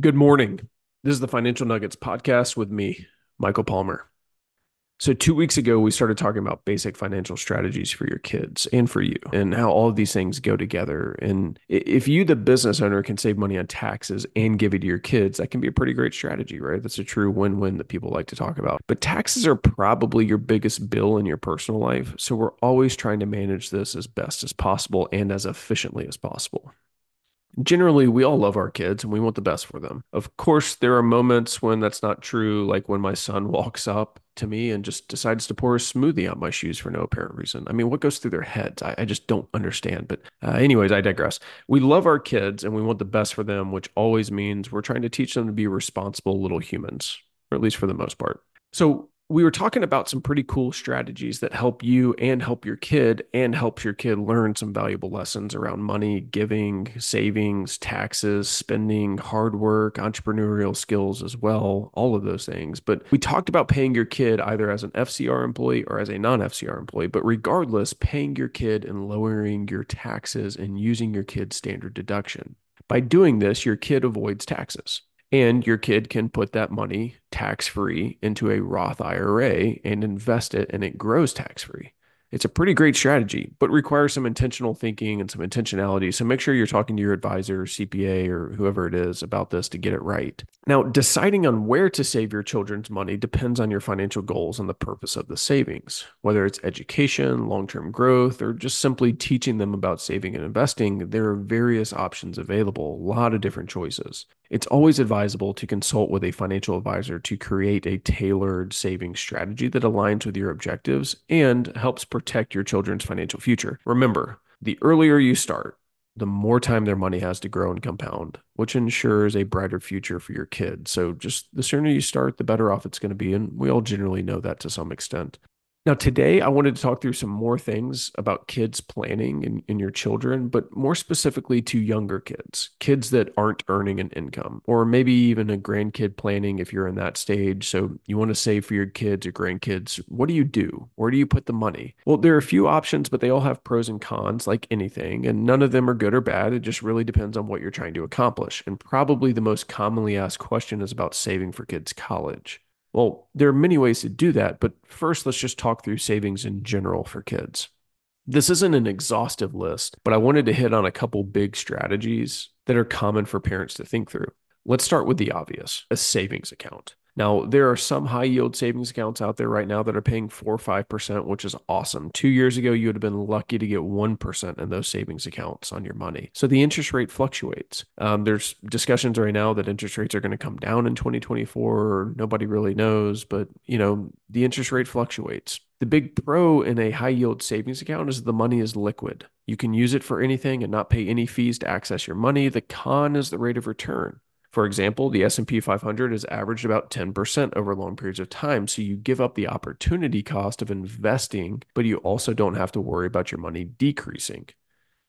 Good morning. This is the Financial Nuggets podcast with me, Michael Palmer. So, two weeks ago, we started talking about basic financial strategies for your kids and for you, and how all of these things go together. And if you, the business owner, can save money on taxes and give it to your kids, that can be a pretty great strategy, right? That's a true win win that people like to talk about. But taxes are probably your biggest bill in your personal life. So, we're always trying to manage this as best as possible and as efficiently as possible. Generally, we all love our kids and we want the best for them. Of course, there are moments when that's not true, like when my son walks up to me and just decides to pour a smoothie on my shoes for no apparent reason. I mean, what goes through their heads? I, I just don't understand. But, uh, anyways, I digress. We love our kids and we want the best for them, which always means we're trying to teach them to be responsible little humans, or at least for the most part. So, we were talking about some pretty cool strategies that help you and help your kid and helps your kid learn some valuable lessons around money, giving, savings, taxes, spending, hard work, entrepreneurial skills as well, all of those things. But we talked about paying your kid either as an FCR employee or as a non FCR employee. But regardless, paying your kid and lowering your taxes and using your kid's standard deduction. By doing this, your kid avoids taxes. And your kid can put that money tax free into a Roth IRA and invest it, and it grows tax free. It's a pretty great strategy, but requires some intentional thinking and some intentionality. So make sure you're talking to your advisor, CPA, or whoever it is about this to get it right. Now, deciding on where to save your children's money depends on your financial goals and the purpose of the savings. Whether it's education, long term growth, or just simply teaching them about saving and investing, there are various options available, a lot of different choices. It's always advisable to consult with a financial advisor to create a tailored saving strategy that aligns with your objectives and helps protect your children's financial future. Remember, the earlier you start, the more time their money has to grow and compound, which ensures a brighter future for your kids. So, just the sooner you start, the better off it's going to be. And we all generally know that to some extent. Now, today I wanted to talk through some more things about kids planning and, your children, but more specifically to younger kids, kids that aren't earning an income, or maybe even a grandkid planning if you're in that stage. So you want to save for your kids or grandkids. What do you do? Where do you put the money? Well, there are a few options, but they all have pros and cons, like anything, and none of them are good or bad. It just really depends on what you're trying to accomplish. And probably the most commonly asked question is about saving for kids' college. Well, there are many ways to do that, but first let's just talk through savings in general for kids. This isn't an exhaustive list, but I wanted to hit on a couple big strategies that are common for parents to think through. Let's start with the obvious a savings account. Now, there are some high yield savings accounts out there right now that are paying 4 or 5%, which is awesome. Two years ago, you would have been lucky to get 1% in those savings accounts on your money. So the interest rate fluctuates. Um, there's discussions right now that interest rates are going to come down in 2024. Nobody really knows, but you know, the interest rate fluctuates. The big pro in a high yield savings account is the money is liquid. You can use it for anything and not pay any fees to access your money. The con is the rate of return. For example, the S&P 500 has averaged about 10% over long periods of time, so you give up the opportunity cost of investing, but you also don't have to worry about your money decreasing.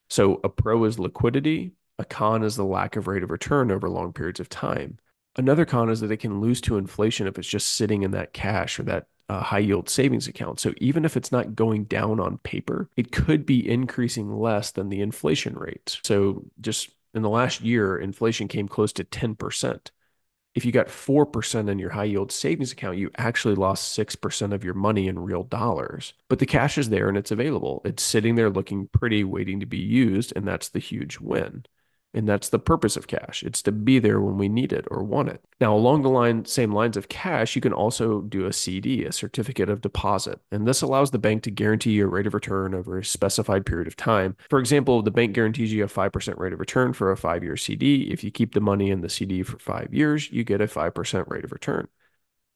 So a pro is liquidity, a con is the lack of rate of return over long periods of time. Another con is that it can lose to inflation if it's just sitting in that cash or that uh, high yield savings account. So even if it's not going down on paper, it could be increasing less than the inflation rate. So just in the last year, inflation came close to 10%. If you got 4% in your high yield savings account, you actually lost 6% of your money in real dollars. But the cash is there and it's available. It's sitting there looking pretty, waiting to be used. And that's the huge win. And that's the purpose of cash. It's to be there when we need it or want it. Now, along the line, same lines of cash, you can also do a CD, a certificate of deposit. And this allows the bank to guarantee you a rate of return over a specified period of time. For example, the bank guarantees you a 5% rate of return for a five year CD. If you keep the money in the CD for five years, you get a 5% rate of return.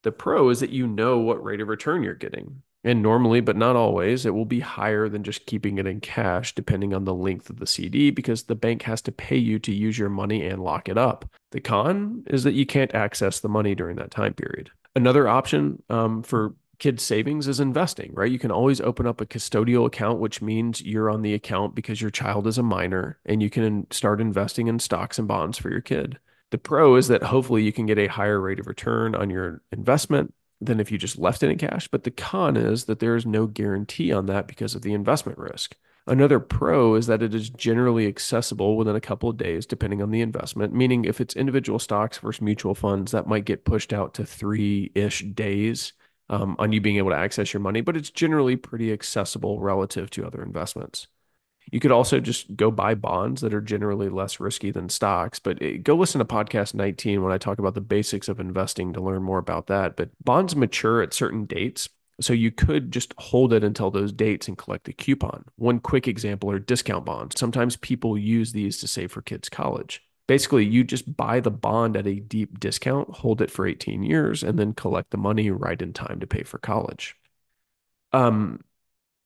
The pro is that you know what rate of return you're getting. And normally, but not always, it will be higher than just keeping it in cash, depending on the length of the CD, because the bank has to pay you to use your money and lock it up. The con is that you can't access the money during that time period. Another option um, for kids' savings is investing, right? You can always open up a custodial account, which means you're on the account because your child is a minor and you can start investing in stocks and bonds for your kid. The pro is that hopefully you can get a higher rate of return on your investment than if you just left it in cash. But the con is that there is no guarantee on that because of the investment risk. Another pro is that it is generally accessible within a couple of days, depending on the investment. Meaning, if it's individual stocks versus mutual funds, that might get pushed out to three ish days um, on you being able to access your money, but it's generally pretty accessible relative to other investments. You could also just go buy bonds that are generally less risky than stocks. But it, go listen to podcast 19 when I talk about the basics of investing to learn more about that. But bonds mature at certain dates. So you could just hold it until those dates and collect the coupon. One quick example are discount bonds. Sometimes people use these to save for kids' college. Basically, you just buy the bond at a deep discount, hold it for 18 years, and then collect the money right in time to pay for college. Um,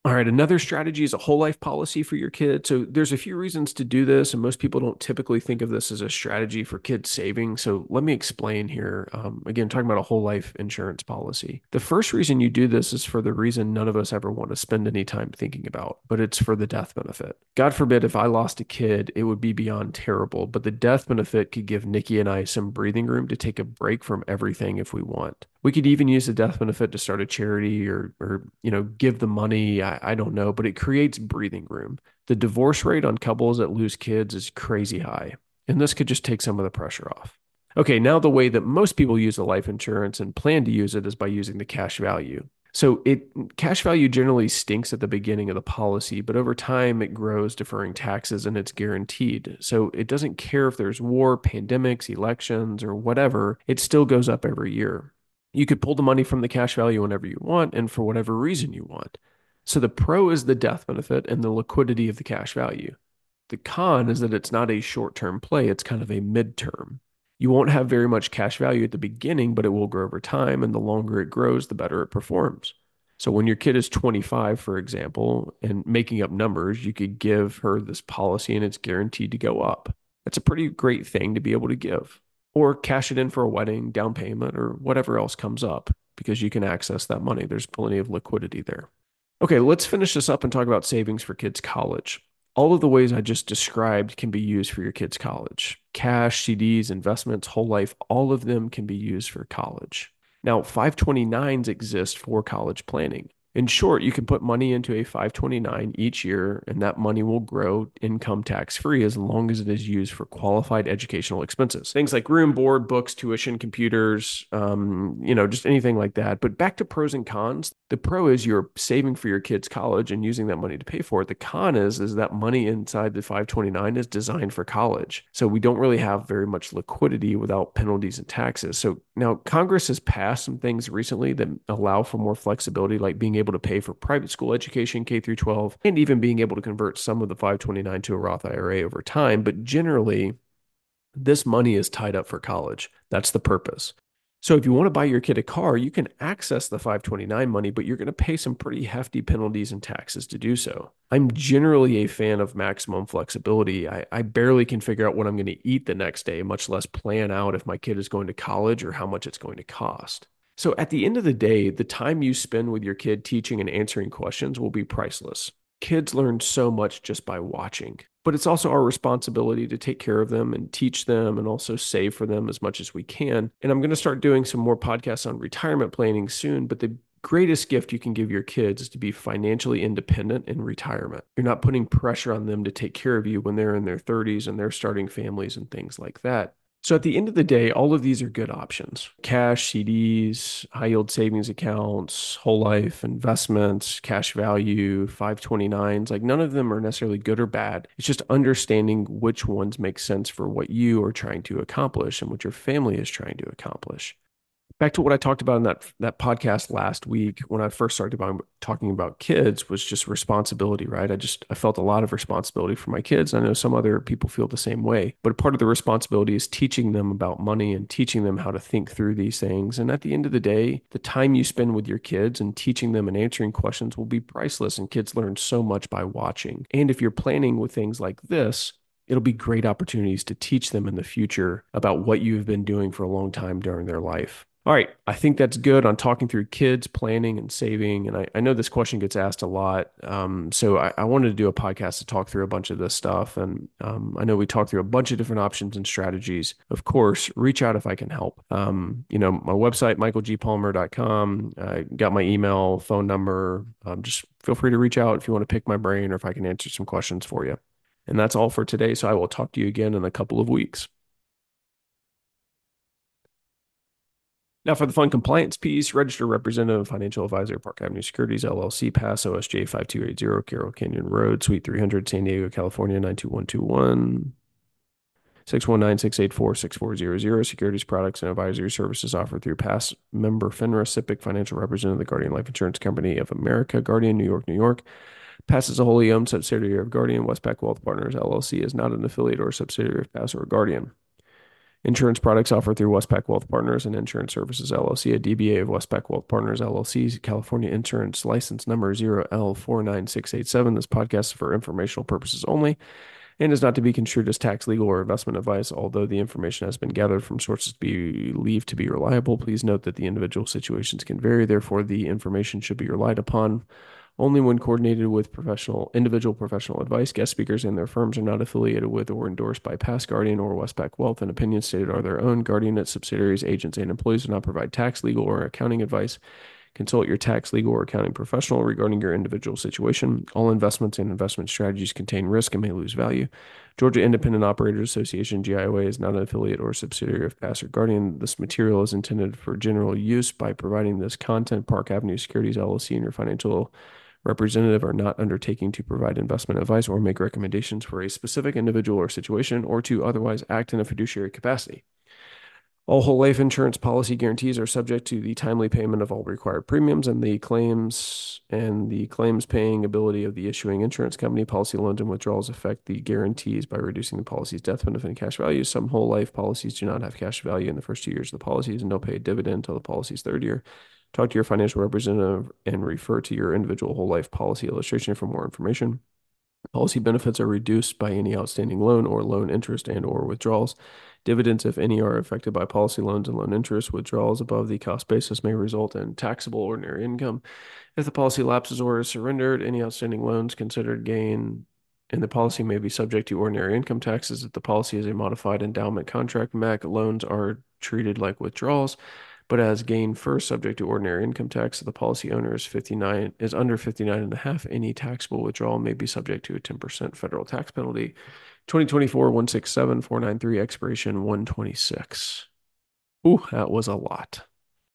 all right, another strategy is a whole life policy for your kid. So there's a few reasons to do this, and most people don't typically think of this as a strategy for kids saving. So let me explain here. Um, again, talking about a whole life insurance policy. The first reason you do this is for the reason none of us ever want to spend any time thinking about, but it's for the death benefit. God forbid if I lost a kid, it would be beyond terrible, but the death benefit could give Nikki and I some breathing room to take a break from everything if we want. We could even use the death benefit to start a charity or, or you know, give the money. I, I don't know, but it creates breathing room. The divorce rate on couples that lose kids is crazy high, and this could just take some of the pressure off. Okay, now the way that most people use the life insurance and plan to use it is by using the cash value. So it cash value generally stinks at the beginning of the policy, but over time it grows deferring taxes and it's guaranteed. So it doesn't care if there's war, pandemics, elections, or whatever, it still goes up every year. You could pull the money from the cash value whenever you want and for whatever reason you want. So the pro is the death benefit and the liquidity of the cash value. The con is that it's not a short term play, it's kind of a midterm. You won't have very much cash value at the beginning, but it will grow over time. And the longer it grows, the better it performs. So when your kid is 25, for example, and making up numbers, you could give her this policy and it's guaranteed to go up. That's a pretty great thing to be able to give or cash it in for a wedding, down payment, or whatever else comes up because you can access that money. There's plenty of liquidity there. Okay, let's finish this up and talk about savings for kids' college. All of the ways I just described can be used for your kids' college. Cash, CDs, investments, whole life, all of them can be used for college. Now, 529s exist for college planning. In short, you can put money into a 529 each year, and that money will grow income tax free as long as it is used for qualified educational expenses. Things like room, board, books, tuition, computers, um, you know, just anything like that. But back to pros and cons. The pro is you're saving for your kids' college and using that money to pay for it. The con is is that money inside the 529 is designed for college. So we don't really have very much liquidity without penalties and taxes. So now Congress has passed some things recently that allow for more flexibility, like being able able to pay for private school education K through 12 and even being able to convert some of the 529 to a Roth IRA over time. But generally, this money is tied up for college. That's the purpose. So if you want to buy your kid a car, you can access the 529 money, but you're going to pay some pretty hefty penalties and taxes to do so. I'm generally a fan of maximum flexibility. I, I barely can figure out what I'm going to eat the next day, much less plan out if my kid is going to college or how much it's going to cost. So at the end of the day, the time you spend with your kid teaching and answering questions will be priceless. Kids learn so much just by watching, but it's also our responsibility to take care of them and teach them and also save for them as much as we can. And I'm going to start doing some more podcasts on retirement planning soon, but the greatest gift you can give your kids is to be financially independent in retirement. You're not putting pressure on them to take care of you when they're in their 30s and they're starting families and things like that. So at the end of the day, all of these are good options cash, CDs, high yield savings accounts, whole life, investments, cash value, 529s. Like none of them are necessarily good or bad. It's just understanding which ones make sense for what you are trying to accomplish and what your family is trying to accomplish back to what I talked about in that that podcast last week when I first started about, talking about kids was just responsibility, right? I just I felt a lot of responsibility for my kids. I know some other people feel the same way, but part of the responsibility is teaching them about money and teaching them how to think through these things. And at the end of the day, the time you spend with your kids and teaching them and answering questions will be priceless and kids learn so much by watching. And if you're planning with things like this, it'll be great opportunities to teach them in the future about what you've been doing for a long time during their life. All right. I think that's good on talking through kids, planning, and saving. And I, I know this question gets asked a lot. Um, so I, I wanted to do a podcast to talk through a bunch of this stuff. And um, I know we talked through a bunch of different options and strategies. Of course, reach out if I can help. Um, you know, my website, michaelgpalmer.com, I got my email, phone number. Um, just feel free to reach out if you want to pick my brain or if I can answer some questions for you. And that's all for today. So I will talk to you again in a couple of weeks. Now, for the fund compliance piece, registered representative, financial advisor, Park Avenue Securities LLC, PAS OSJ 5280, Carroll Canyon Road, Suite 300, San Diego, California 92121. 619-684-6400. Securities products and advisory services offered through PAS member FINRA SIPC financial representative, of the Guardian Life Insurance Company of America, Guardian, New York, New York. PAS is a wholly owned subsidiary of Guardian. Westpac Wealth Partners LLC is not an affiliate or subsidiary of PAS or Guardian. Insurance products offered through Westpac Wealth Partners and Insurance Services LLC, a DBA of Westpac Wealth Partners LLC, California Insurance License Number 0L49687. This podcast is for informational purposes only and is not to be construed as tax, legal, or investment advice. Although the information has been gathered from sources believed to be reliable, please note that the individual situations can vary. Therefore, the information should be relied upon only when coordinated with professional individual professional advice. Guest speakers and their firms are not affiliated with or endorsed by PAS Guardian or Westpac Wealth, and opinions stated are their own. Guardian, its subsidiaries, agents, and employees do not provide tax, legal, or accounting advice. Consult your tax, legal, or accounting professional regarding your individual situation. All investments and investment strategies contain risk and may lose value. Georgia Independent Operators Association, GIOA, is not an affiliate or subsidiary of PAS or Guardian. This material is intended for general use by providing this content. Park Avenue Securities LLC and your financial representative are not undertaking to provide investment advice or make recommendations for a specific individual or situation or to otherwise act in a fiduciary capacity. All whole life insurance policy guarantees are subject to the timely payment of all required premiums and the claims and the claims paying ability of the issuing insurance company. Policy loans and withdrawals affect the guarantees by reducing the policy's death benefit and cash value. Some whole life policies do not have cash value in the first two years of the policies and don't pay a dividend until the policy's third year. Talk to your financial representative and refer to your individual whole life policy illustration for more information. Policy benefits are reduced by any outstanding loan or loan interest and or withdrawals. Dividends, if any, are affected by policy loans and loan interest. Withdrawals above the cost basis may result in taxable ordinary income. If the policy lapses or is surrendered, any outstanding loans considered gain and the policy may be subject to ordinary income taxes. If the policy is a modified endowment contract, MEC loans are treated like withdrawals but as gain first subject to ordinary income tax If the policy owner is 59 is under 59 and a half any taxable withdrawal may be subject to a 10% federal tax penalty 2024 167 493 expiration 126 ooh that was a lot